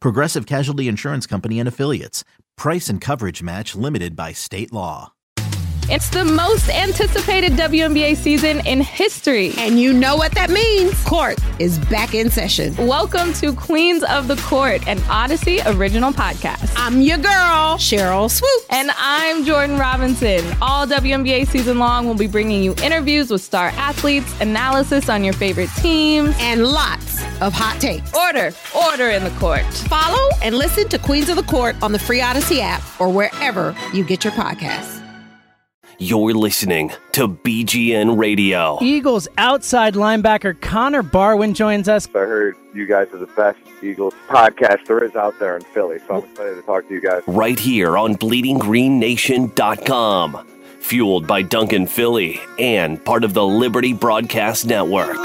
Progressive Casualty Insurance Company and Affiliates. Price and coverage match limited by state law. It's the most anticipated WNBA season in history. And you know what that means. Court is back in session. Welcome to Queens of the Court, an Odyssey original podcast. I'm your girl, Sheryl Swoopes. And I'm Jordan Robinson. All WNBA season long, we'll be bringing you interviews with star athletes, analysis on your favorite teams, and lots of hot takes. Order, order in the court. Follow and listen to Queens of the Court on the free Odyssey app or wherever you get your podcasts. You're listening to BGN Radio. Eagles outside linebacker Connor Barwin joins us. I heard you guys are the best Eagles podcast there is out there in Philly, so I'm excited to talk to you guys. Right here on BleedingGreenNation.com. Fueled by Duncan Philly and part of the Liberty Broadcast Network.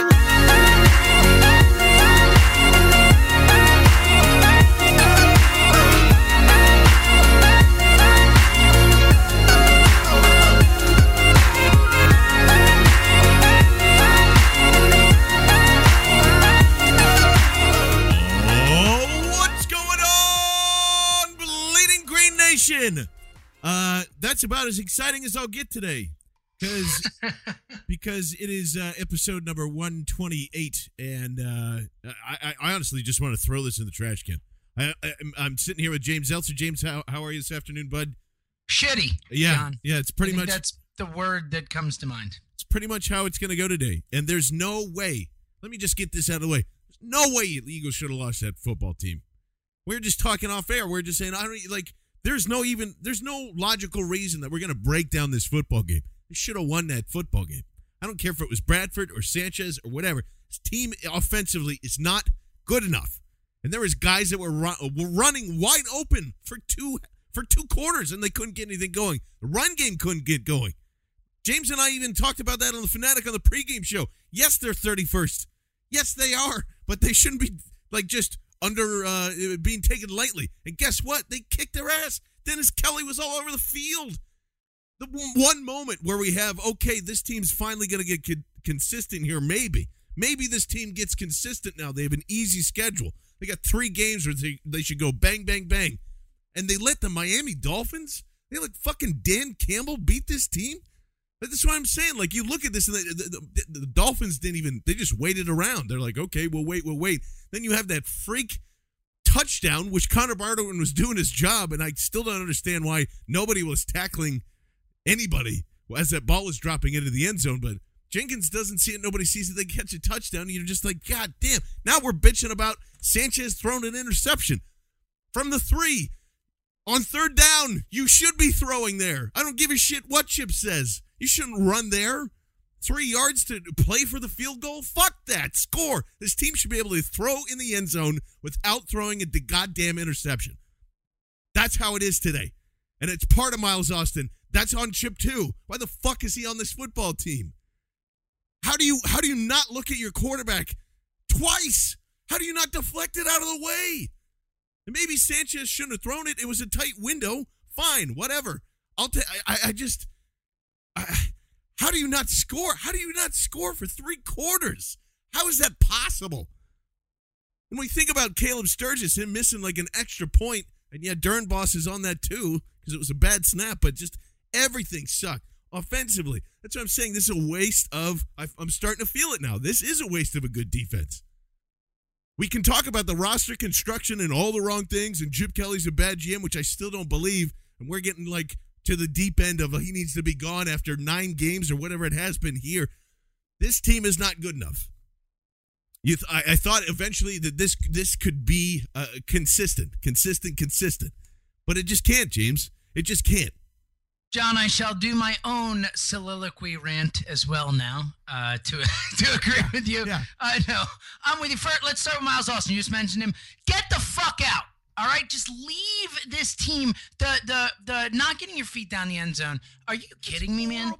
Uh, that's about as exciting as I'll get today, because because it is uh, episode number one twenty eight, and uh, I, I honestly just want to throw this in the trash can. I, I am sitting here with James Elser. James, how how are you this afternoon, bud? Shitty. Yeah, John. yeah. It's pretty much that's the word that comes to mind. It's pretty much how it's going to go today, and there's no way. Let me just get this out of the way. There's no way the Eagles should have lost that football team. We are just talking off air. We are just saying I don't like there's no even there's no logical reason that we're going to break down this football game. They should have won that football game. I don't care if it was Bradford or Sanchez or whatever. Team offensively is not good enough, and there was guys that were run, were running wide open for two for two quarters, and they couldn't get anything going. The run game couldn't get going. James and I even talked about that on the Fanatic on the pregame show. Yes, they're 31st. Yes, they are, but they shouldn't be like just under uh, being taken lightly. And guess what? They kicked their ass. Dennis Kelly was all over the field. The one moment where we have, okay, this team's finally going to get consistent here, maybe. Maybe this team gets consistent now. They have an easy schedule. They got three games where they, they should go bang, bang, bang. And they let the Miami Dolphins, they let fucking Dan Campbell beat this team. That's what I'm saying. Like, you look at this, and the, the, the, Dolphins didn't even, they just waited around. They're like, okay, we'll wait, we'll wait. Then you have that freak touchdown, which Connor Barwin was doing his job, and I still don't understand why nobody was tackling anybody as that ball was dropping into the end zone. But Jenkins doesn't see it, nobody sees it. They catch a touchdown, and you're just like, God damn. Now we're bitching about Sanchez throwing an interception from the three. On third down, you should be throwing there. I don't give a shit what Chip says. You shouldn't run there. Three yards to play for the field goal? Fuck that. Score. This team should be able to throw in the end zone without throwing a goddamn interception. That's how it is today. And it's part of Miles Austin. That's on Chip too. Why the fuck is he on this football team? How do you how do you not look at your quarterback twice? How do you not deflect it out of the way? And maybe Sanchez shouldn't have thrown it. It was a tight window. Fine, whatever. I'll take. I, I just. How do you not score? How do you not score for three quarters? How is that possible? When we think about Caleb Sturgis, him missing like an extra point, and yeah, Boss is on that too because it was a bad snap, but just everything sucked offensively. That's what I'm saying. This is a waste of. I'm starting to feel it now. This is a waste of a good defense. We can talk about the roster construction and all the wrong things, and Chip Kelly's a bad GM, which I still don't believe. And we're getting like to the deep end of uh, he needs to be gone after nine games or whatever it has been here. This team is not good enough. You th- I, I thought eventually that this this could be uh, consistent, consistent, consistent, but it just can't, James. It just can't. John, I shall do my own soliloquy rant as well now uh, to to agree with you. Yeah. I know. I'm with you. First, let's start with Miles Austin. You just mentioned him. Get the fuck out. All right, just leave this team. The the the not getting your feet down the end zone. Are you kidding me, man?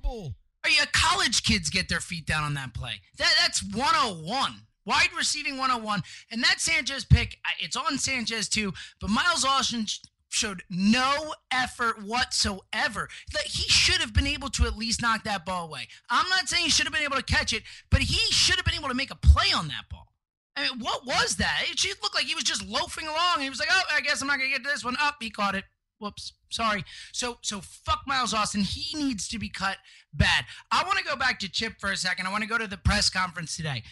Are you college kids get their feet down on that play? That that's 101. Wide receiving 101. And that Sanchez pick, it's on Sanchez too, but Miles Austin showed no effort whatsoever. That he should have been able to at least knock that ball away. I'm not saying he should have been able to catch it, but he should have been able to make a play on that ball. I mean, what was that? It looked like he was just loafing along. He was like, "Oh, I guess I'm not gonna get to this one." Up, he caught it. Whoops, sorry. So, so fuck Miles Austin. He needs to be cut bad. I want to go back to Chip for a second. I want to go to the press conference today.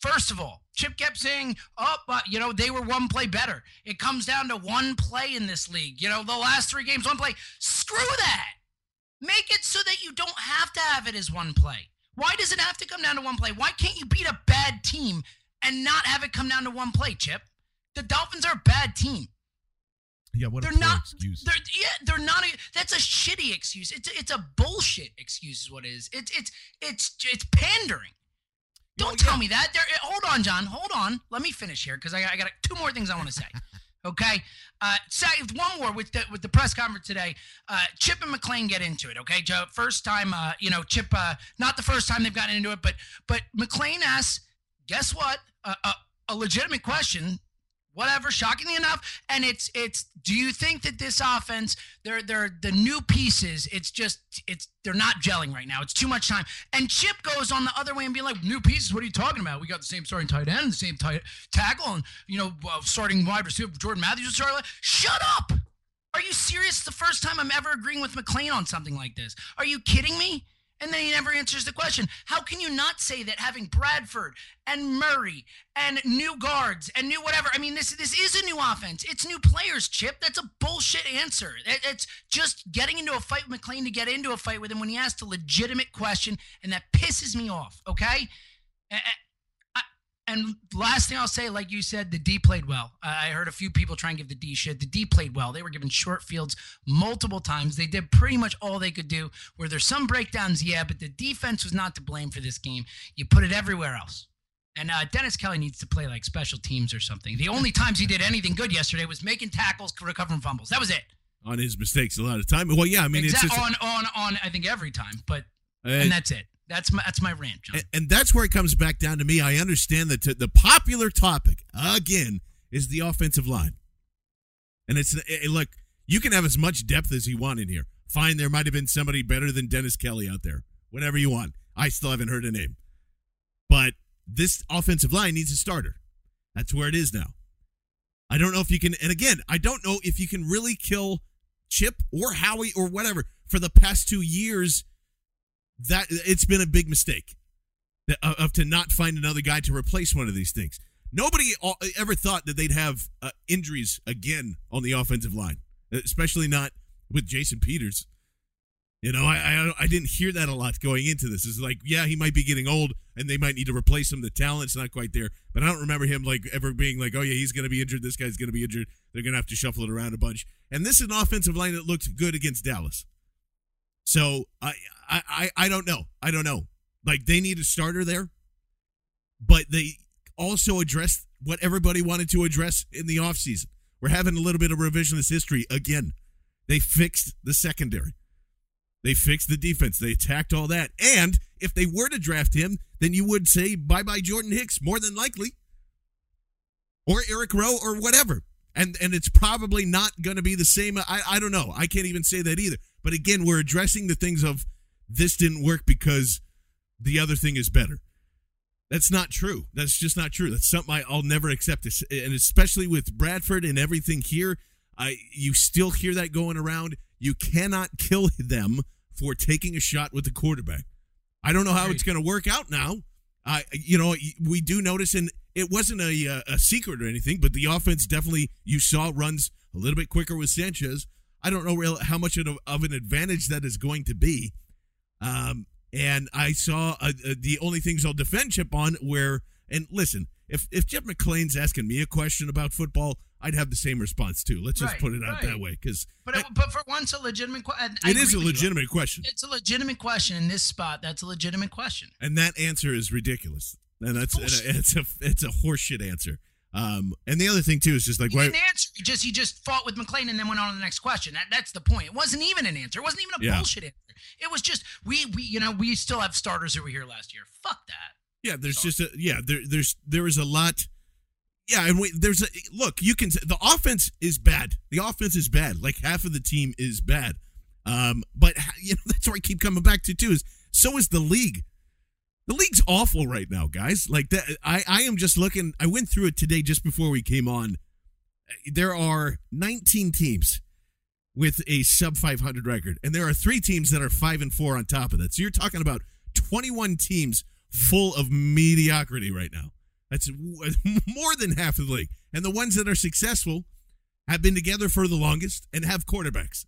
First of all, Chip kept saying, "Oh, but you know they were one play better." It comes down to one play in this league. You know, the last three games, one play. Screw that. Make it so that you don't have to have it as one play. Why does it have to come down to one play? Why can't you beat a bad team and not have it come down to one play, Chip? The Dolphins are a bad team. Yeah, what They're not. excuse. They're yeah. They're not. A, that's a shitty excuse. It's it's a bullshit excuse. Is what it is. It's it's it's it's pandering. Don't Oh, tell yeah. me that. There. Hold on, John. Hold on. Let me finish here because I, got- I got two more things I want to say. Okay. Uh, sec- one more with the with the press conference today. Uh, Chip and McLane get into it. Okay, Joe. First time. Uh, you know, Chip. Uh, not the first time they've gotten into it, but but McLane asks, guess what? Uh, a, a legitimate question whatever shockingly enough and it's it's do you think that this offense they're they're the new pieces it's just it's they're not gelling right now. It's too much time. And chip goes on the other way and being like new pieces what are you talking about? We got the same starting tight end the same tight tackle and you know uh, starting wide receiver jordan matthews starting. Shut up! Are you serious? It's the first time i'm ever agreeing with mclane on something like this. Are you kidding me and then he never answers the question. How can you not say that having Bradford and Murray and new guards and new whatever? I mean, this this is a new offense. It's new players, Chip. That's a bullshit answer. It- It's just getting into a fight with McLane to get into a fight with him when he asked a legitimate question, and that pisses me off. Okay. A- a- I- And last thing I'll say, like you said, the D played well. I I heard a few people try and give the D shit. The D played well. They were given short fields multiple times. They did pretty much all they could do. Where there's some breakdowns, yeah, but the defense was not to blame for this game. You put it everywhere else. And uh, Dennis Kelly needs to play like special teams or something. The only times he did anything good yesterday was making tackles, recovering fumbles. That was it. on his mistakes a lot of time. Well, yeah, I mean, Exact- it's on on on. I think every time, but and that's it. That's my that's my rant, John. and, and that's where it comes back down to me. I understand that the popular topic again is the offensive line, and it's it, it- look you can have as much depth as you want in here. Fine, there might have been somebody better than Dennis Kelly out there. Whatever you want. I still haven't heard a name, but this offensive line needs a starter. That's where it is now. I don't know if you can, and again, I don't know if you can really kill Chip or Howie or whatever for the past two years. That it's been a big mistake of, of to not find another guy to replace one of these things. Nobody ever thought that they'd have uh, injuries again on the offensive line, especially not with Jason Peters. You know, I, I I didn't hear that a lot going into this. It's like, yeah, he might be getting old, and they might need to replace him. The talent's not quite there, but I don't remember him like ever being like, oh yeah, he's going to be injured. This guy's going to be injured. They're going to have to shuffle it around a bunch. And this is an offensive line that looked good against Dallas. So I I I, don't know. I don't know. Like they need a starter there, but they also addressed what everybody wanted to address in the offseason. We're having a little bit of revisionist history again. They fixed the secondary. They fixed the defense. They attacked all that. And if they were to draft him, then you would say bye bye Jordan Hicks, more than likely. Or Eric Rowe or whatever. And and it's probably not gonna be the same. I, I don't know. I can't even say that either. But again, we're addressing the things of this didn't work because the other thing is better. That's not true. That's just not true. That's something I'll never accept. And especially with Bradford and everything here, I you still hear that going around. You cannot kill them for taking a shot with the quarterback. I don't know how it's going to work out now. I you know we do notice and it wasn't a uh, a secret or anything, but the offense definitely you saw runs a little bit quicker with Sanchez. I don't know real how much of, an advantage that is going to be. Um, and I saw uh, uh, the only things I'll defend Chip on where and listen, if if Jeff McLane's asking me a question about football, I'd have the same response too. Let's just Right, put it out right. that way because But it, but for once, a legitimate question. it is a legitimate question, It's a legitimate question in this spot. That's a legitimate question. and that answer is ridiculous. And that's and it's a it's a horseshit answer. Um, and the other thing too is just like He why didn't answer. He just he just fought with McLane and then went on to the next question. That, that's the point. It wasn't even an answer. It wasn't even a Yeah. bullshit answer. It was just we we you know we still have starters who were here last year. Fuck that. Yeah, there's just a yeah, there there's there is a lot. Yeah, and we, there's a look. You can the offense is bad. The offense is bad. Like half of the team is bad. Um, but you know that's where I keep coming back to too. Is so is the league. The league's awful right now, guys. Like that. I I am just looking. I went through it today just before we came on. There are 19 teams with a sub 500 record, and there are three teams that are five and four on top of that. So you're talking about 21 teams full of mediocrity right now. That's more than half of the league. And the ones that are successful have been together for the longest and have quarterbacks.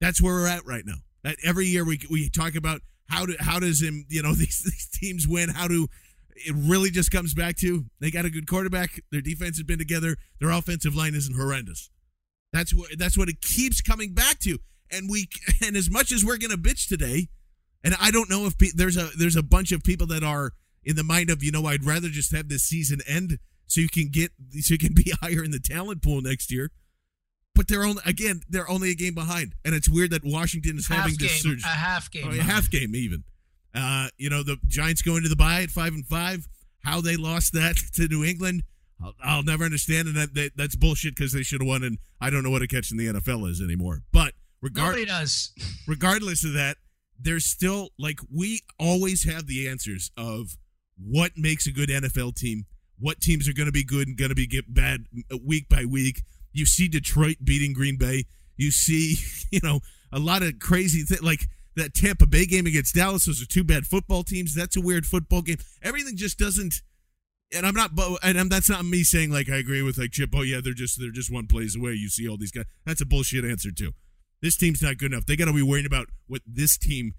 That's where we're at right now. That every year we we talk about how do how does him you know these these teams win? How do it really just comes back to they got a good quarterback. Their defense has been together. Their offensive line isn't horrendous. That's what that's what it keeps coming back to. And we and as much as we're gonna bitch today, and I don't know if pe- there's a there's a bunch of people that are in the mind of you know I'd rather just have this season end so you can get so you can be higher in the talent pool next year. But they're only again they're only a game behind, and it's weird that Washington is Half having game, this surge. a half game. Oh, a half game even. Uh, you know the Giants go into the bye at five and five. How they lost that to New England, I'll, I'll never understand, and that, that that's bullshit because they should have won. And I don't know what a catch in the NFL is anymore. But regard, Nobody does. regardless of that, there's still like we always have the answers of what makes a good NFL team, what teams are going to be good and going to be get bad week by week. You see Detroit beating Green Bay. You see, you know, a lot of crazy things like that Tampa Bay game against Dallas. Those are two bad football teams. That's a weird football game. Everything just doesn't. And I'm not, and I'm, that's not me saying like I agree with like Chip. Oh yeah, they're just they're just one plays away. You see all these guys. That's a bullshit answer too. This team's not good enough. They got to be worrying about what this team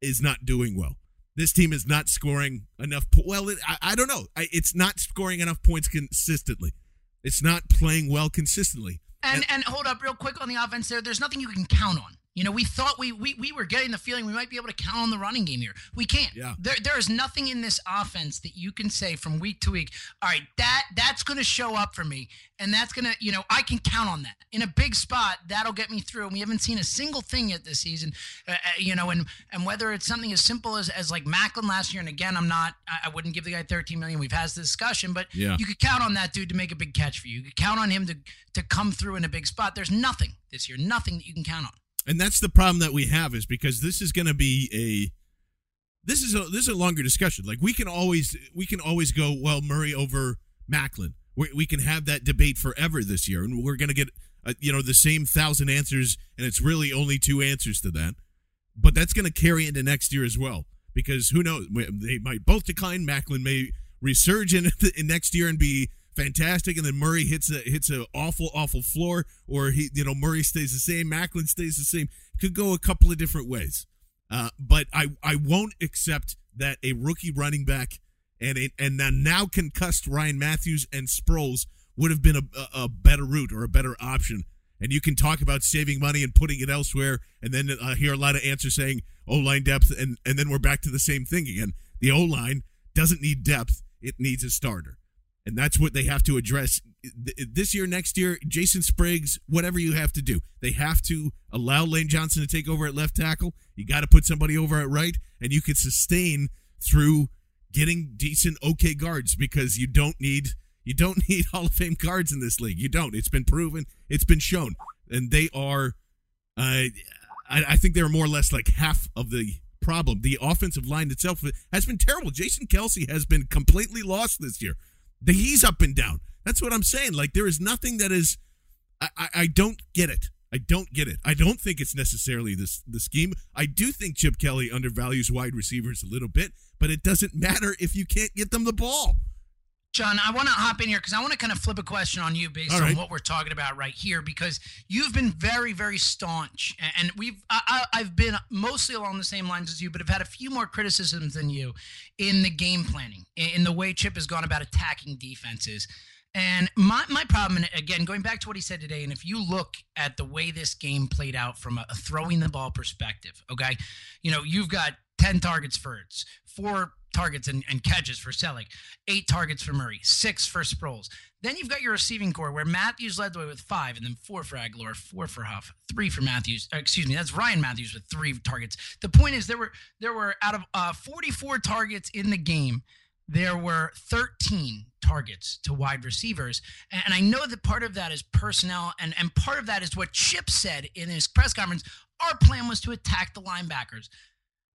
is not doing well. This team is not scoring enough. Po- well, it, I, I don't know. I, it's not scoring enough points consistently. It's not playing well consistently. And and hold up real quick on the offense there. There's nothing you can count on. You know, we thought we, we we were getting the feeling we might be able to count on the running game here. We can't. Yeah. There there is nothing in this offense that you can say from week to week. All right, that that's going to show up for me, and that's going to you know I can count on that in a big spot. That'll get me through. And we haven't seen a single thing yet this season. Uh, uh, you know, and and whether it's something as simple as as like Maclin last year, and again, I'm not. I, I wouldn't give the guy 13 million. We've had this discussion, but Yeah. you could count on that dude to make a big catch for you. You could count on him to to come through in a big spot. There's nothing this year, nothing that you can count on. And that's the problem that we have is because this is going to be a this is a this is a longer discussion. Like we can always we can always go well murray over maclin. We, we can have that debate forever this year and we're going to get uh, you know the same thousand answers and it's really only two answers to that. But that's going to carry into next year as well because who knows? They might both decline. Maclin may resurge in, in next year and be fantastic, and then Murray hits a hits an awful awful floor, or he you know Murray stays the same, Maclin stays the same. Could go a couple of different ways, uh, but I I won't accept that a rookie running back and a, and a now concussed Ryan Mathews and Sproles would have been a, a, better route or a better option. And you can talk about saving money and putting it elsewhere, and then uh, hear a lot of answers saying O line depth, and and then we're back to the same thing again. The O line doesn't need depth; it needs a starter and that's what they have to address this year, next year. Jason Spriggs, whatever you have to do, they have to allow Lane Johnson to take over at left tackle. You got to put somebody over at right, and you can sustain through getting decent, okay guards because you don't need you don't need Hall of Fame guards in this league. You don't. It's been proven. It's been shown, and they are. Uh, I, I think they're more or less like half of the problem. The offensive line itself has been terrible. Jason Kelce has been completely lost this year. The he's up and down. That's what I'm saying. Like there is nothing that is. I, I, I don't get it. I don't get it. I don't think it's necessarily this the scheme. I do think Chip Kelly undervalues wide receivers a little bit, but it doesn't matter if you can't get them the ball. John, I want to hop in here because I want to kind of flip a question on you based All on what we're talking about right here because you've been very, very staunch, and we've I, I've been mostly along the same lines as you, but I've had a few more criticisms than you in the game planning, in, the way Chip has gone about attacking defenses. And my, my problem, again, going back to what he said today, and if you look at the way this game played out from a, a throwing the ball perspective, okay, you know, you've got 10 targets for Ertz, four targets and, and catches for Celek, eight targets for Murray, six for Sproles. Then you've got your receiving core where Matthews led the way with five, and then four for Agholor, four for Huff, three for Matthews. uh, excuse me, that's Ryan Mathews with three targets. The point is there were there were out of uh, 44 targets in the game, there were 13 targets to wide receivers. And I know that part of that is personnel, and, and part of that is what Chip said in his press conference. Our plan was to attack the linebackers.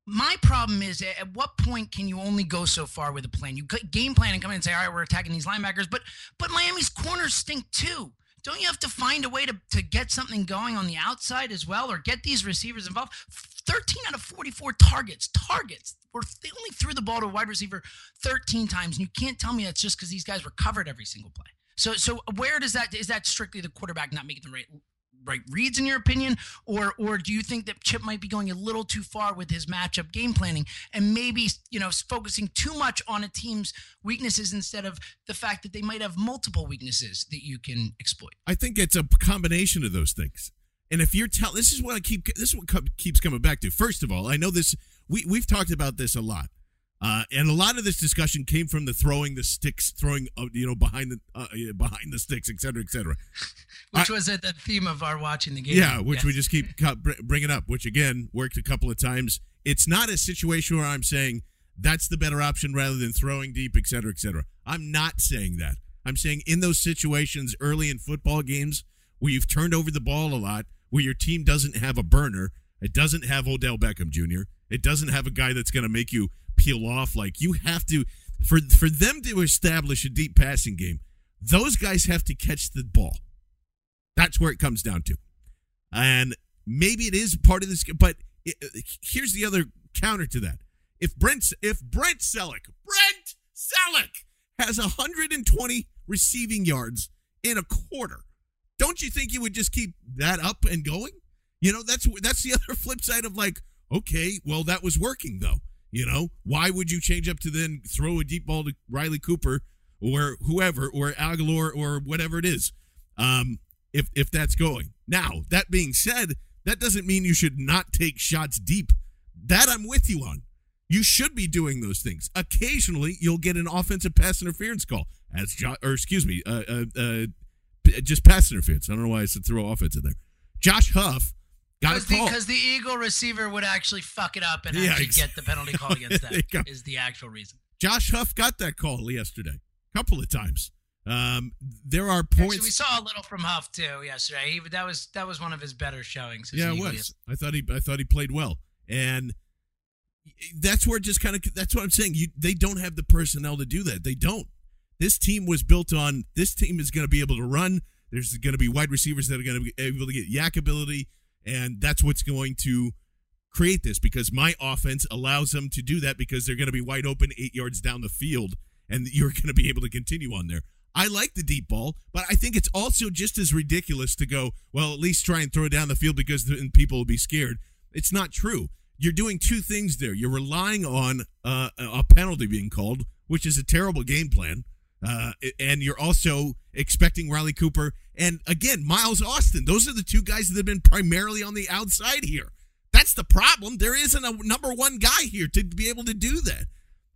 My problem is at what point can you only go so far with a plan? You game plan and come in and say, all right, we're attacking these linebackers, but but Miami's corners stink too. Don't you have to find a way to, to get something going on the outside as well or get these receivers involved? 13 out of 44 targets, targets. Were, they only threw the ball to a wide receiver 13 times, and you can't tell me that's just because these guys were covered every single play. So, so where does that is that strictly the quarterback not making the right right reads in your opinion, or or do you think that Chip might be going a little too far with his matchup game planning and maybe you know focusing too much on a team's weaknesses instead of the fact that they might have multiple weaknesses that you can exploit? I think it's a combination of those things. And if you're telling, this is what I keep, this is what keeps coming back to. First of all, I know this. We we've talked about this a lot, uh, and a lot of this discussion came from the throwing the sticks, throwing uh, you know behind the uh, behind the sticks, et cetera, et cetera. Which was at the theme of our watching the game. Yeah, which we just keep bringing up, which again worked a couple of times. It's not a situation where I'm saying that's the better option rather than throwing deep, et cetera, et cetera. I'm not saying that. I'm saying in those situations early in football games where you've turned over the ball a lot, where your team doesn't have a burner, it doesn't have Odell Beckham Jr., it doesn't have a guy that's going to make you peel off. Like you have to, for for them to establish a deep passing game, those guys have to catch the ball. That's where it comes down to. And maybe it is part of this, but it, here's the other counter to that. If Brent, if Brent Celek, Brent Celek has 120 receiving yards in a quarter, don't you think you would just keep that up and going? You know, that's that's the other flip side of like, okay, well that was working though. You know, why would you change up to then throw a deep ball to Riley Cooper or whoever or Agholor or whatever it is? Um, if if that's going. Now, that being said, that doesn't mean you should not take shots deep. That I'm with you on. You should be doing those things. Occasionally, you'll get an offensive pass interference call, as jo- or excuse me, uh, uh, uh, just pass interference. I don't know why I said throw offense in there. Josh Huff Because the, the Eagle receiver would actually fuck it up and Yeah, actually ex- get the penalty call against you Is the actual reason. Josh Huff got that call yesterday, a couple of times. Um, there are Actually, points. we saw a little from Huff too yesterday. He, that was that was one of his better showings. Yeah, it was. I thought he I thought he played well, and that's where just kind of that's what I'm saying. You they don't have the personnel to do that. They don't. This team was built on. This team is going to be able to run. There's going to be wide receivers that are going to be able to get YAC ability, and that's what's going to create this because my offense allows them to do that because they're going to be wide open eight yards down the field, and you're going to be able to continue on there. I like the deep ball, but I think it's also just as ridiculous to go, well, at least try and throw it down the field because then people will be scared. It's not true. You're doing two things there. You're relying on uh, a penalty being called, which is a terrible game plan. Uh, and you're also expecting Riley Cooper and again Miles Austin. Those are the two guys that have been primarily on the outside here. That's the problem. There isn't a number one guy here to be able to do that.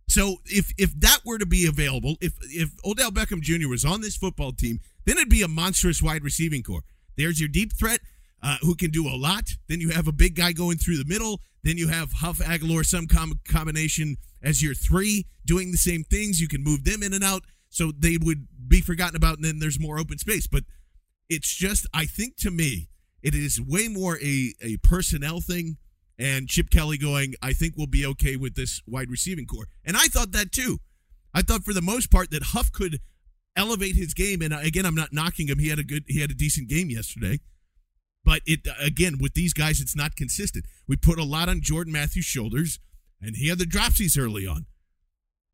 So if if that were to be available, if if Odell Beckham Jr. was on this football team, then it'd be a monstrous wide receiving core. There's your deep threat uh, who can do a lot. Then you have a big guy going through the middle. Then you have Huff Agholor, some com- combination as your three, doing the same things. You can move them in and out, so they would be forgotten about, and then there's more open space. But it's just, I think to me, it is way more a a personnel thing and Chip Kelly going, I think we'll be okay with this wide receiving core. And I thought that too. I thought for the most part that Huff could elevate his game. And uh, again, I'm not knocking him. He had a good, he had a decent game yesterday. But it again with these guys, it's not consistent. We put a lot on Jordan Matthews' shoulders, and he had the dropsies early on.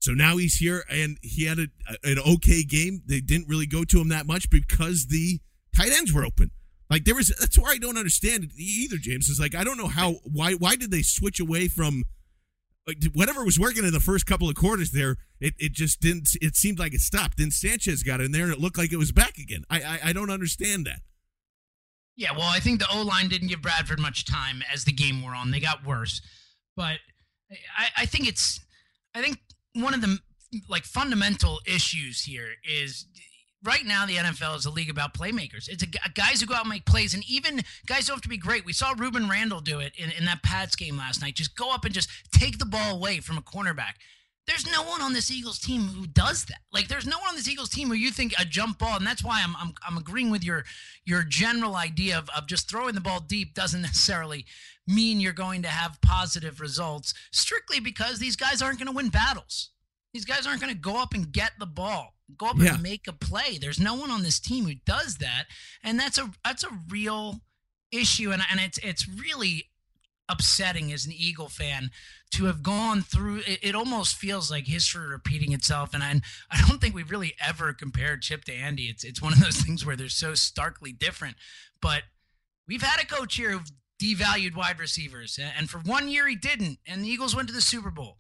So now he's here, and he had a, an okay game. They didn't really go to him that much because the tight ends were open. Like there was, that's where I don't understand it either. James is like, I don't know how, why, why did they switch away from like whatever was working in the first couple of quarters there? It, it just didn't. It seemed like it stopped. Then Sanchez got in there, and it looked like it was back again. I, I, I don't understand that. Yeah, well, I think the O line didn't give Bradford much time as the game wore on. They got worse, but I, I think it's, I think one of the like fundamental issues here is right now the NFL is a league about playmakers. It's a, guys who go out and make plays, and even guys don't have to be great. We saw Rueben Randle do it in, in that Pats game last night. Just go up and just take the ball away from a cornerback. There's no one on this Eagles team who does that. Like, there's no one on this Eagles team who you think a jump ball, and that's why I'm I'm, I'm agreeing with your your general idea of, of just throwing the ball deep doesn't necessarily mean you're going to have positive results. Strictly because these guys aren't going to win battles. These guys aren't going to go up and get the ball, go up yeah. and make a play. There's no one on this team who does that, and that's a that's a real issue, and and it's it's really upsetting as an Eagle fan to have gone through. It, it almost feels like history repeating itself, and I I don't think we've really ever compared Chip to Andy. It's it's one of those things where they're so starkly different, but. We've had a coach here who devalued wide receivers, and for one year he didn't, and the Eagles went to the Super Bowl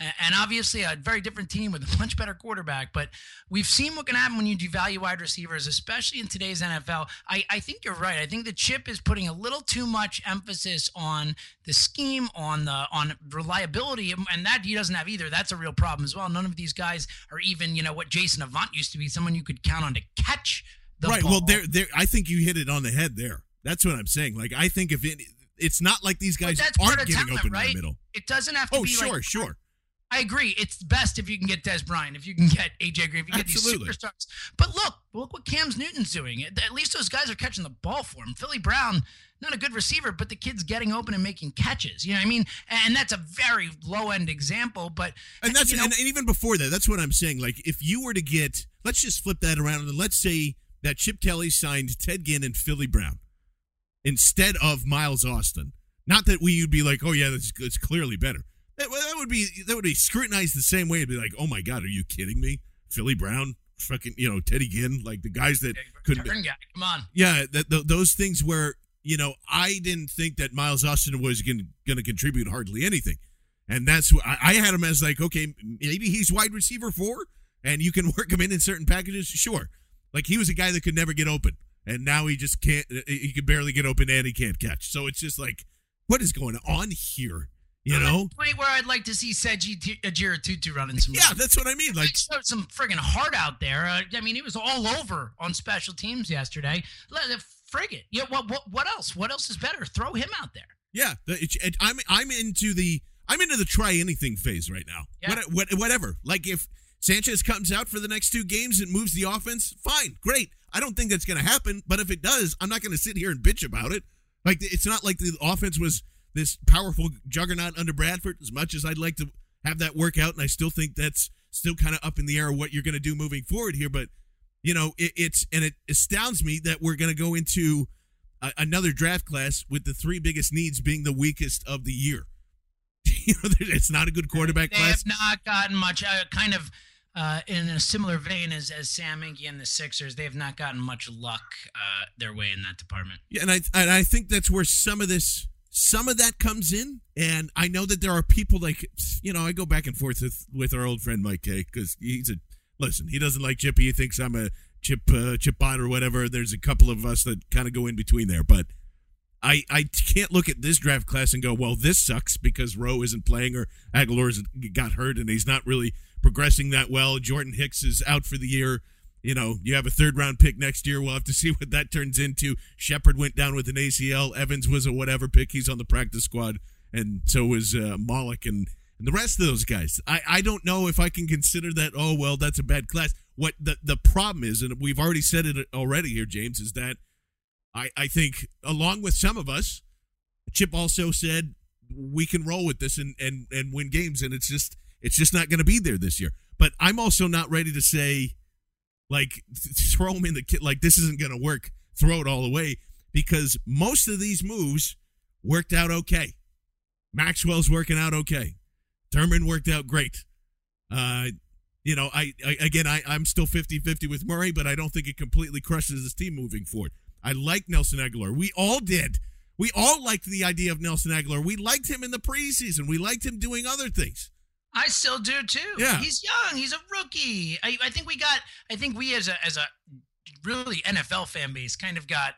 and obviously a very different team with a much better quarterback. But we've seen what can happen when you devalue wide receivers, especially in today's NFL. I, I think you're right. I think the chip is putting a little too much emphasis on the scheme, on the on reliability, and that he doesn't have either. That's a real problem as well. None of these guys are even, you know, what Jason Avant used to be, someone you could count on to catch the right. ball. Well, there, there. I think you hit it on the head there. That's what I'm saying. Like I think if it, it's not like these guys aren't getting talent, open right? in the middle. It doesn't have to oh, be. sure, like, sure. I agree. It's best if you can get Dez Bryant, if you can get AJ Green, if you get Absolutely. these superstars. But look, look what Cam's Newton's doing. At least those guys are catching the ball for him. Philly Brown, not a good receiver, but the kid's getting open and making catches. You know what I mean? And that's a very low end example. But and that's you know, and, and even before that, that's what I'm saying. Like if you were to get, let's just flip that around and let's say that Chip Kelly signed Ted Ginn and Philly Brown instead of Miles Austin. Not that we would be like, oh yeah, that's, that's clearly better. That, that would be that would be scrutinized the same way. It'd be like, oh my god, are you kidding me? Philly Brown, fucking, you know, Teddy Ginn, like the guys that couldn't. Turn guy, come on. Yeah, that, those things where you know I didn't think that Miles Austin was going to contribute hardly anything, and that's what I, I had him as like, okay, maybe he's wide receiver four, and you can work him in in certain packages. Sure, like he was a guy that could never get open, and now he just can't. He could barely get open, and he can't catch. So it's just like, what is going on here? You know, point where I'd like to see Seyi Ajirotutu running some. yeah, that's what I mean. Like throw some friggin' heart out there. Uh, I mean, he was all over on special teams yesterday. Let frig it. Yeah. What, what what else? What else is better? Throw him out there. Yeah, it, it, I'm I'm into the I'm into the try anything phase right now. Yeah. What, what, whatever. Like if Sanchez comes out for the next two games and moves the offense, fine, great. I don't think that's going to happen, but if it does, I'm not going to sit here and bitch about it. Like it's not like the offense was this powerful juggernaut under Bradford. As much as I'd like to have that work out, and I still think that's still kind of up in the air what you're going to do moving forward here. But you know, it, it's and it astounds me that we're going to go into a, another draft class with the three biggest needs being the weakest of the year. you know, it's not a good quarterback they class. They have not gotten much. Uh, kind of. Uh, in a similar vein as, as Sam Hinkie and the Sixers, they have not gotten much luck uh, their way in that department. Yeah, and I and I think that's where some of this some of that comes in, and I know that there are people like you know I go back and forth with with our old friend Mike K because he's a listen. He doesn't like Chippy. He thinks I'm a chip uh, chip bot or whatever. There's a couple of us that kind of go in between there, but I I can't look at this draft class and go, well, this sucks because Rowe isn't playing or Agholor's got hurt and he's not really progressing that well. Jordan Hicks is out for the year you know, you have a third round pick next year. We'll have to see what that turns into. Shepherd went down with an ACL. Evans was a whatever pick. He's on the practice squad, and so was uh, Malik and, and the rest of those guys. I, I don't know if I can consider that. Oh well, that's a bad class. What the the problem is, and we've already said it already here, James, is that I I think along with some of us, Chip also said we can roll with this and and and win games, and it's just it's just not going to be there this year. But I'm also not ready to say like throw him in the kit. Like this isn't to work. Throw it all away because most of these moves worked out okay. Maxwell's working out okay. Thurmond worked out great. Uh, you know, I, I again, I, I'm still 50-50 with Murray, but I don't think it completely crushes his team moving forward. I like Nelson Agholor. We all did. We all liked the idea of Nelson Agholor. We liked him in the preseason. We liked him doing other things. I still do too. Yeah. He's young. He's a rookie. I, I think we got. I think we as a as a really NFL fan base kind of got,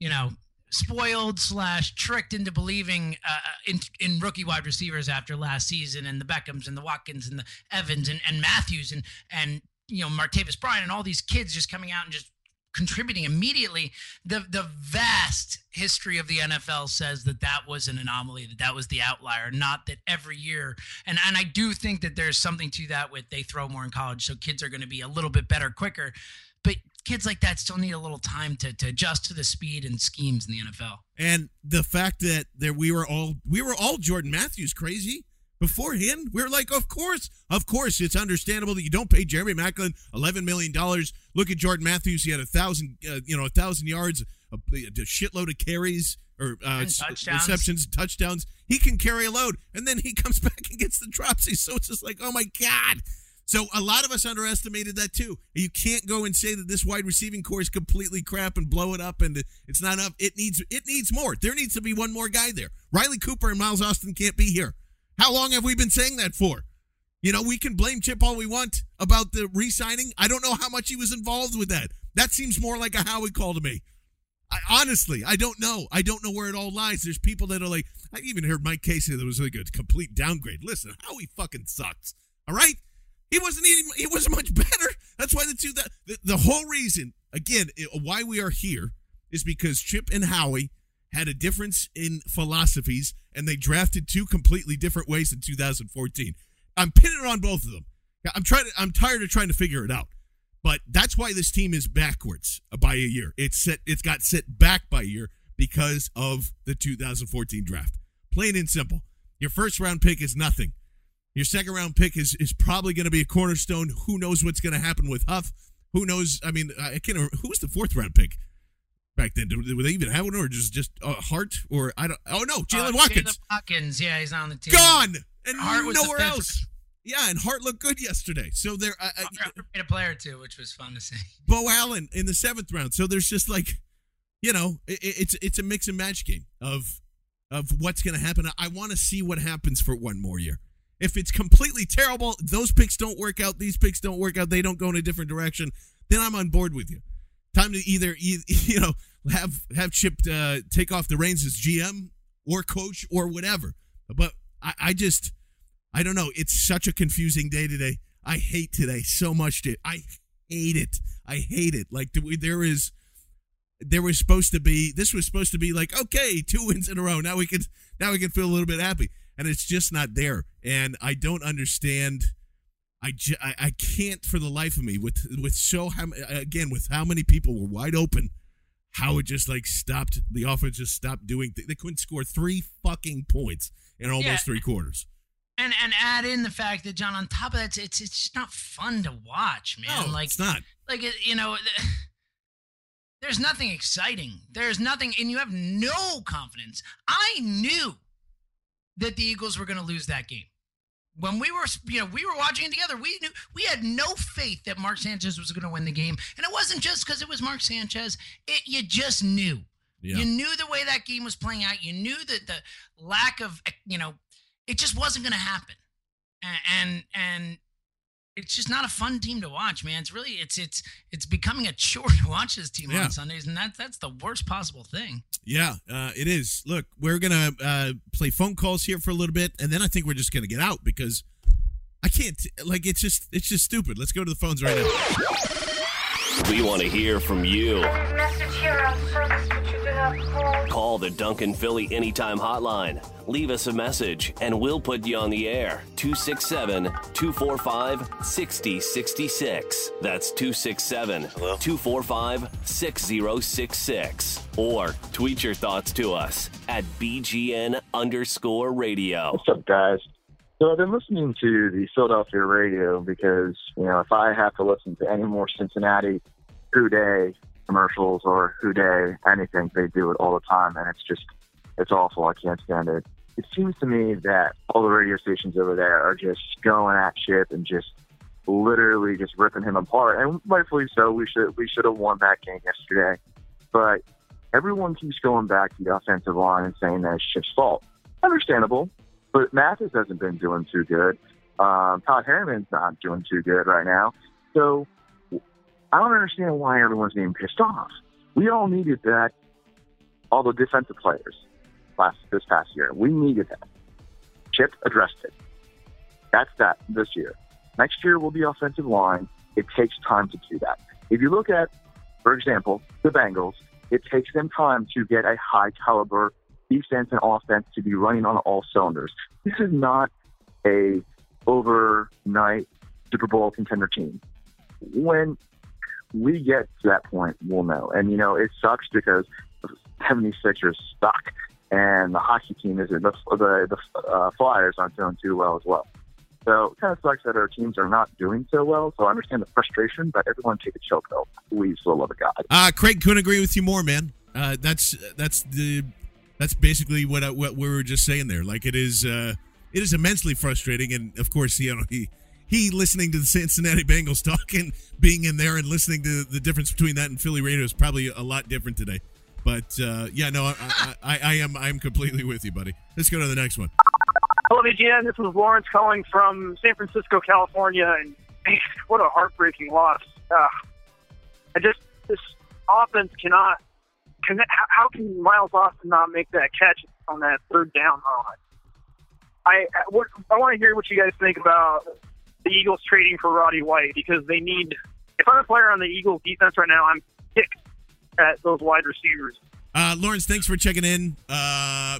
you know, spoiled slash tricked into believing uh, in in rookie wide receivers after last season and the Beckhams and the Watkins and the Evans and, and Matthews and and you know Martavis Bryant and all these kids just coming out and just contributing immediately. The the vast history of the NFL says that that was an anomaly, that that was the outlier, not that every year. And and I do think that there's something to that with they throw more in college, so kids are going to be a little bit better quicker. But kids like that still need a little time to, to adjust to the speed and schemes in the NFL. And the fact that there we were all we were all Jordan Matthews crazy beforehand. We are like, of course, of course, it's understandable that you don't pay Jeremy Maclin eleven million dollars. Look at Jordan Matthews; he had a thousand, uh, you know, a thousand yards, a, a shitload of carries or uh, touchdowns. receptions, touchdowns. He can carry a load, and then he comes back and gets the dropsy. So it's just like, oh my god. So a lot of us underestimated that too. You can't go and say that this wide receiving core is completely crap and blow it up and it's not up. It needs it needs more. There needs to be one more guy there. Riley Cooper and Miles Austin can't be here. How long have we been saying that for? You know, we can blame Chip all we want about the re-signing. I don't know how much he was involved with that. That seems more like a Howie call to me. I, honestly, I don't know. I don't know where it all lies. There's people that are like, I even heard Mike Casey that was like a complete downgrade. Listen, Howie fucking sucks. All right, he wasn't even. He wasn't much better. That's why the two the, the whole reason again why we are here is because Chip and Howie had a difference in philosophies and they drafted two completely different ways in 2014. I'm pinning it on both of them. I'm trying to, I'm tired of trying to figure it out. But that's why this team is backwards by a year. It's set it's got set back by a year because of the 2014 draft. Plain and simple. Your first round pick is nothing. Your second round pick is is probably going to be a cornerstone. Who knows what's going to happen with Huff? Who knows? I mean, I can't. Who was the fourth round pick back then? Did, did they even have one, or just just uh, Hart, or I don't? Oh no, Jaylen Uh, Watkins Jaylen Watkins, yeah, he's on the team. gone and Hart nowhere else. Yeah, and Hart looked good yesterday. So there, uh, uh, made a player too, which was fun to see. Beau Allen in the seventh round. So there's just like, you know, it, it's it's a mix and match game of of what's going to happen. I want to see what happens for one more year. If it's completely terrible, those picks don't work out, these picks don't work out, they don't go in a different direction, then I'm on board with you. Time to either you know have have Chip uh, take off the reins as GM or coach or whatever. But I, I just I don't know. It's such a confusing day today. I hate today so much. Dude. I hate it. I hate it. Like the- there is, there was supposed to be. This was supposed to be like okay, two wins in a row. Now we can now we can feel a little bit happy, and it's just not there. And I don't understand. I, ju- I, I can't for the life of me with with so how again with how many people were wide open, how it just like stopped. The offense just stopped doing. Th- they couldn't score three fucking points in almost Yeah. three quarters. And and add in the fact that John, on top of that, it's it's, it's just not fun to watch, man. No, like it's not. like you know, there's nothing exciting. There's nothing, and you have no confidence. I knew that the Eagles were going to lose that game when we were, you know, we were watching it together. We knew we had no faith that Mark Sanchez was going to win the game, and it wasn't just because it was Mark Sanchez. It you just knew. Yeah. You knew the way that game was playing out. You knew that the lack of, you know, it just wasn't going to happen, and, and and it's just not a fun team to watch, man. It's really it's it's it's becoming a chore to watch this team Yeah. on Sundays, and that's that's the worst possible thing. Yeah, uh, it is. Look, we're gonna uh, play phone calls here for a little bit, and then I think we're just gonna get out because I can't. Like, it's just it's just stupid. Let's go to the phones right now. We want to hear from you. Call the Duncan Philly Anytime Hotline. Leave us a message and we'll put you on the air. 267 245 6066. That's 267 245 6066. Or tweet your thoughts to us at BGN underscore radio. What's up, guys? So I've been listening to the Philadelphia radio because, you know, if I have to listen to any more Cincinnati Who Dey commercials or Who Dey anything, they do it all the time, and it's just, it's awful. I can't stand it. it seems to me that all the radio stations over there are just going at Chip and just literally just ripping him apart, and rightfully so. We should we should have won that game yesterday, but everyone keeps going back to the offensive line and saying that it's Chip's fault. Understandable, but Mathis hasn't been doing too good. Um, Todd Herremans not doing too good right now, so I don't understand why everyone's being pissed off. We all needed that. All the defensive players last this past year, we needed that. Chip addressed it. That's that this year. Next year will be offensive line. It takes time to do that. If you look at, for example, the Bengals, it takes them time to get a high caliber defense and offense to be running on all cylinders. This is not a overnight Super Bowl contender team. When we get to that point, we'll know. And, you know, it sucks because the 76ers stuck and the hockey team isn't. the, the, the uh, Flyers aren't doing too well as well. So it kind of sucks that our teams are not doing so well. So I understand the frustration, but everyone take a chill pill, please, for the love of God. Uh, Craig couldn't agree with you more, man. Uh, that's that's the that's basically what I, what we were just saying there. Like it is uh, it is immensely frustrating, and of course, you know he he listening to the Cincinnati Bengals talk and being in there and listening to the difference between that and Philly radio is probably a lot different today. But uh, yeah, no, I, I, I am I'm completely with you, buddy. Let's go to the next one. Hello, BGN. This is Lawrence calling from San Francisco, California, and what a heartbreaking loss. Uh, I just this offense cannot. Can, how can Miles Austin not make that catch on that third down run? I I want to hear what you guys think about the Eagles trading for Roddy White because they need. If I'm a player on the Eagles defense right now, I'm kicked at those wide receivers. Uh, Lawrence, thanks for checking in. Uh,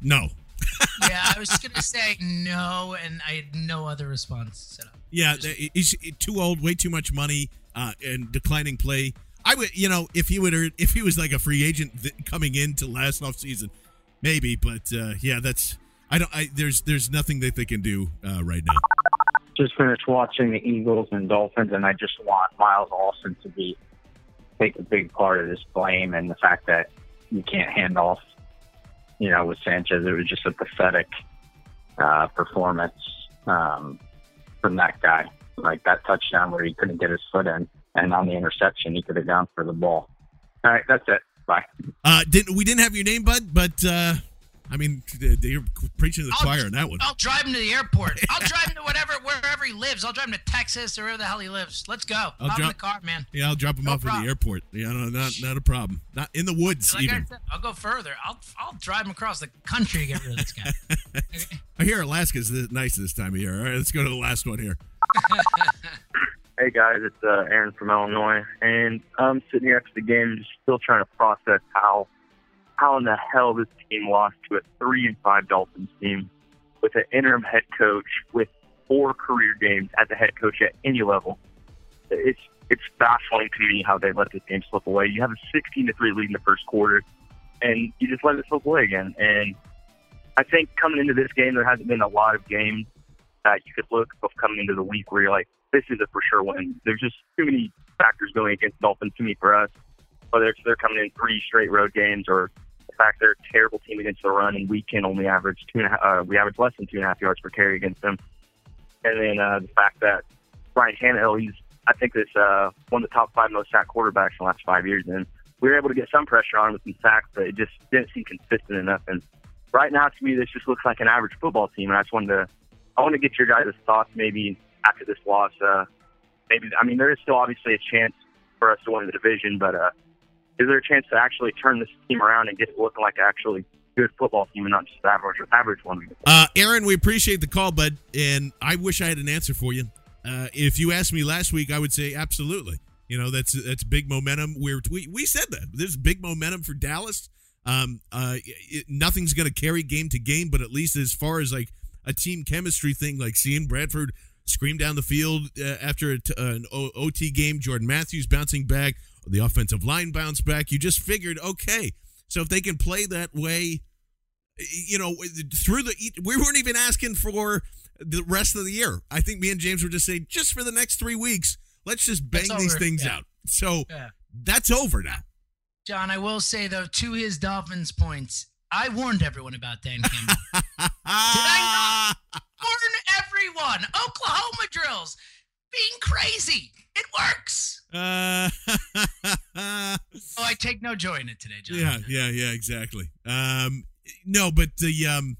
no, yeah, I was going to say no, and I had no other response set up. Yeah, he's too old, way too much money, uh, and declining play. I would, you know, if he would, if he was like a free agent coming into last off season, maybe. But uh, yeah, that's I don't. I, there's there's nothing that they can do uh, right now. Just finished watching the Eagles and Dolphins, and I just want Miles Austin to be take a big part of this blame and the fact that you can't hand off you know, with Sanchez, it was just a pathetic uh, performance um, from that guy. Like that touchdown where he couldn't get his foot in, and on the interception, he could have gone for the ball. All right, that's it. Bye. Uh, didn't we didn't have your name, bud? But uh, I mean, you're preaching to the I'll, choir on that one. I'll drive him to the airport. I'll drive him to whatever, wherever he lives. I'll drive him to Texas or wherever the hell he lives. Let's go. I'll Hop drop, in the car, man. Yeah, I'll drop him No off problem. at the airport. Yeah, no, not not a problem. Not in the woods Like I even. said, I'll go further. I'll I'll drive him across the country to get rid of this guy. I hear Alaska's this, nice this time of year. All right, let's go to the last one here. Hey guys, it's uh, Aaron from Illinois, and I'm sitting here after the game, just still trying to process how how in the hell this team lost to a three and five Dolphins team with an interim head coach with four career games as a head coach at any level. It's it's baffling to me how they let this game slip away. You have a 16 to three lead in the first quarter, and you just let it slip away again. And I think coming into this game, there hasn't been a lot of games that you could look of coming into the week where you're like, this is a for sure win. There's just too many factors going against Dolphins to me for us. Whether it's they're coming in three straight road games or the fact they're a terrible team against the run and we can only average two and a half, uh, we average less than two and a half yards per carry against them. And then uh, the fact that Brian Tannehill, he's I think this uh, one of the top five most sacked quarterbacks in the last five years, and we were able to get some pressure on him with some sacks, but it just didn't seem consistent enough. And right now, to me, this just looks like an average football team. And I just wanted to, I want to get your guys' thoughts maybe after this loss. Uh, maybe I mean there is still obviously a chance for us to win the division, but uh, is there a chance to actually turn this team around and get it looking like actually good football team and not just average average one? Uh, Aaron, we appreciate the call, bud, and I wish I had an answer for you. Uh, if you asked me last week, I would say absolutely. You know, that's that's big momentum. We're, we we said that there's big momentum for Dallas. Um, uh, it, nothing's going to carry game to game, but at least as far as like a team chemistry thing, like seeing Bradford scream down the field uh, after uh, an o- OT game, Jordan Matthews bouncing back, the offensive line bounced back. You just figured, okay, so if they can play that way, you know, through the we weren't even asking for the rest of the year. I think me and James were just saying, just for the next three weeks, let's just bang these over. things Yeah. out. So Yeah. that's over now. John, I will say though, to his Dolphins points, I warned everyone about Dan Campbell. Did I not warn everyone? Oklahoma drills being crazy. It works. Uh, oh, I take no joy in it today, John. yeah, yeah, yeah, exactly. Um, no, but the um,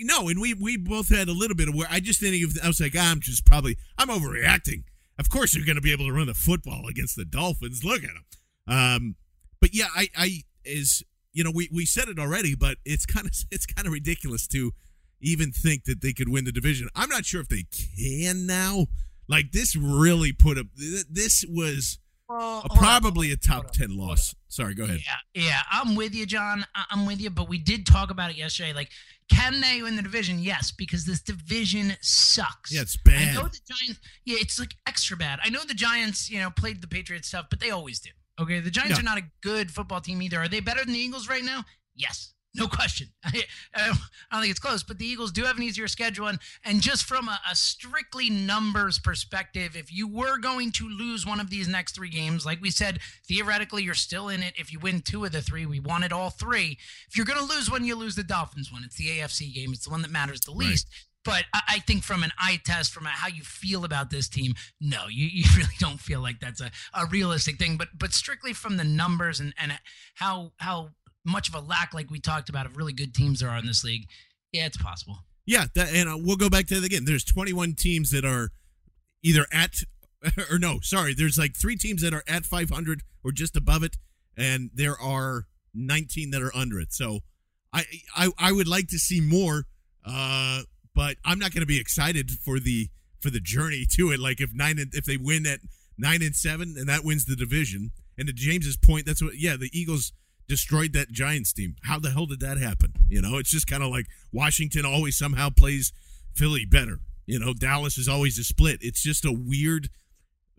no, and we we both had a little bit of where I just think of. I was like, I'm just probably I'm overreacting. Of course, you're going to be able to run the football against the Dolphins. Look at them. Um, but yeah, I I is you know we we said it already, but it's kind of it's kind of ridiculous to even think that they could win the division. I'm not sure if they can now. Like this really put a this was Well, a, hold on. probably a top ten loss. Sorry, go ahead. Yeah, yeah, I'm with you, John. I'm with you, but we did talk about it yesterday. Like, can they win the division? Yes, because this division sucks. Yeah, it's bad. I know the Giants. Yeah, it's like extra bad. I know the Giants, you know, played the Patriots stuff, but they always do. Okay, the Giants Yeah. are not a good football team either. Are they better than the Eagles right now? Yes, no question. I, um, I don't think it's close, but the Eagles do have an easier schedule, and and just from a, a strictly numbers perspective, if you were going to lose one of these next three games, like we said, theoretically you're still in it. If you win two of the three, we wanted all three. If you're going to lose one, you lose the Dolphins one. It's the AFC game. It's the one that matters the least. But I, I think from an eye test, from a, how you feel about this team, no, you, you really don't feel like that's a, a realistic thing. But but strictly from the numbers and, and how how much of a lack, like we talked about, of really good teams there are in this league, yeah, it's possible. Yeah, that, and uh, we'll go back to it again. There's 21 teams that are either at or no, sorry. There's like three teams that are at 500 or just above it, and there are 19 that are under it. So I I, I would like to see more, uh, but I'm not going to be excited for the for the journey to it. Like if nine and if they win at nine and seven and that wins the division. And to James's point, that's what yeah the Eagles destroyed that Giants team. How the hell did that happen? You know, it's just kind of like Washington always somehow plays Philly better. You know, Dallas is always a split. It's just a weird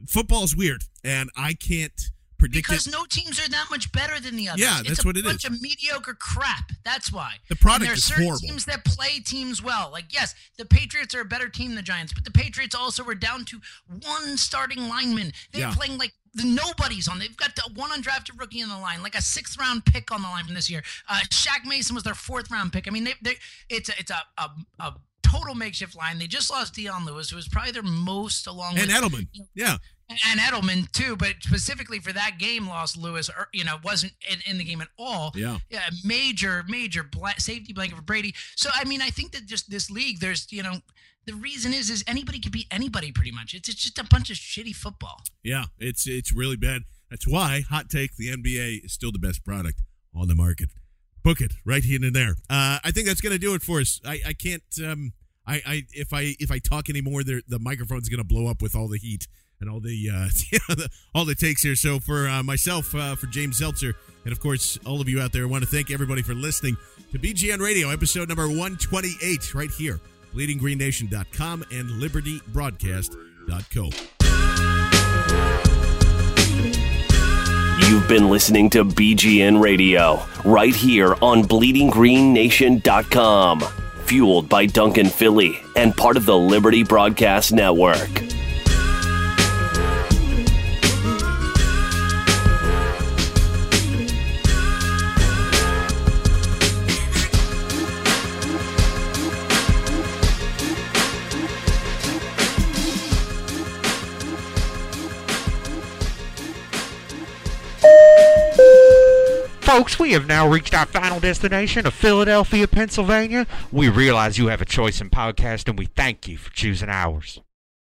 football's weird, and I can't predict Because it. no teams are that much better than the others. Yeah, it's that's a what it bunch is. of mediocre crap. That's why. The product and there are certain horrible. teams that play teams well. Like yes, the Patriots are a better team than the Giants, but the Patriots also were down to one starting lineman. They're Yeah. playing like the nobodies on. They've got the one undrafted rookie on the line, like a sixth round pick on the line from this year. Uh, Shaq Mason was their fourth round pick. I mean, they, they it's a, it's a, a a total makeshift line. They just lost Dion Lewis, who was probably their most along and with Edelman, yeah, and Edelman too, but specifically for that game, lost Lewis. Or, you know, wasn't in, in the game at all. Yeah. yeah, major, major bla- safety blanket for Brady. So I mean, I think that just this league, there's you know, the reason is is anybody can beat anybody pretty much. It's, it's just a bunch of shitty football. yeah. It's it's really bad. That's why hot take the NBA is still the best product on the market. Book it right here and there. Uh, I think that's going to do it for us. I, I can't. Um, I, I if I if I talk anymore, the the microphone's going to blow up with all the heat and all the uh, all the takes here. So for uh, myself, uh, for James Zeltzer, and of course all of you out there, I want to thank everybody for listening to BGN Radio, episode number one twenty eight, right here, bleedinggreennation.com and libertybroadcast.co. You've been listening to BGN Radio right here on BleedingGreenNation.com, fueled by Duncan Philly and part of the Liberty Broadcast Network. Folks, we have now reached our final destination of Philadelphia, Pennsylvania. We realize you have a choice in podcast, and we thank you for choosing ours.